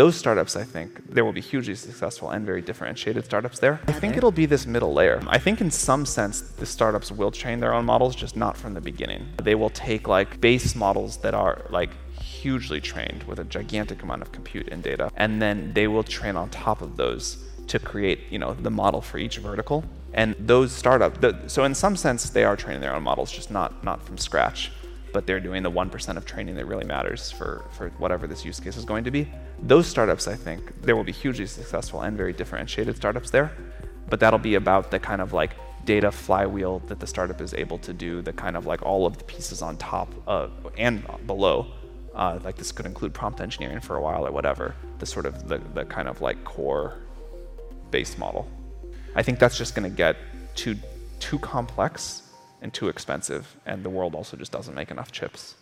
those startups, I think, there will be hugely successful and very differentiated startups there. I think it'll be this middle layer. I think in some sense, the startups will train their own models, just not from the beginning. They will take like base models that are like hugely trained with a gigantic amount of compute and data, and then they will train on top of those to create, you know, the model for each vertical. And those startup, the, so in some sense, they are training their own models, just not not from scratch but they're doing the 1% of training that really matters for, for whatever this use case is going to be. Those startups, I think, there will be hugely successful and very differentiated startups there, but that'll be about the kind of like data flywheel that the startup is able to do, the kind of like all of the pieces on top of, and below. Uh, like this could include prompt engineering for a while or whatever, the sort of the, the kind of like core base model. I think that's just going to get too too complex and too expensive, and the world also just doesn't make enough chips.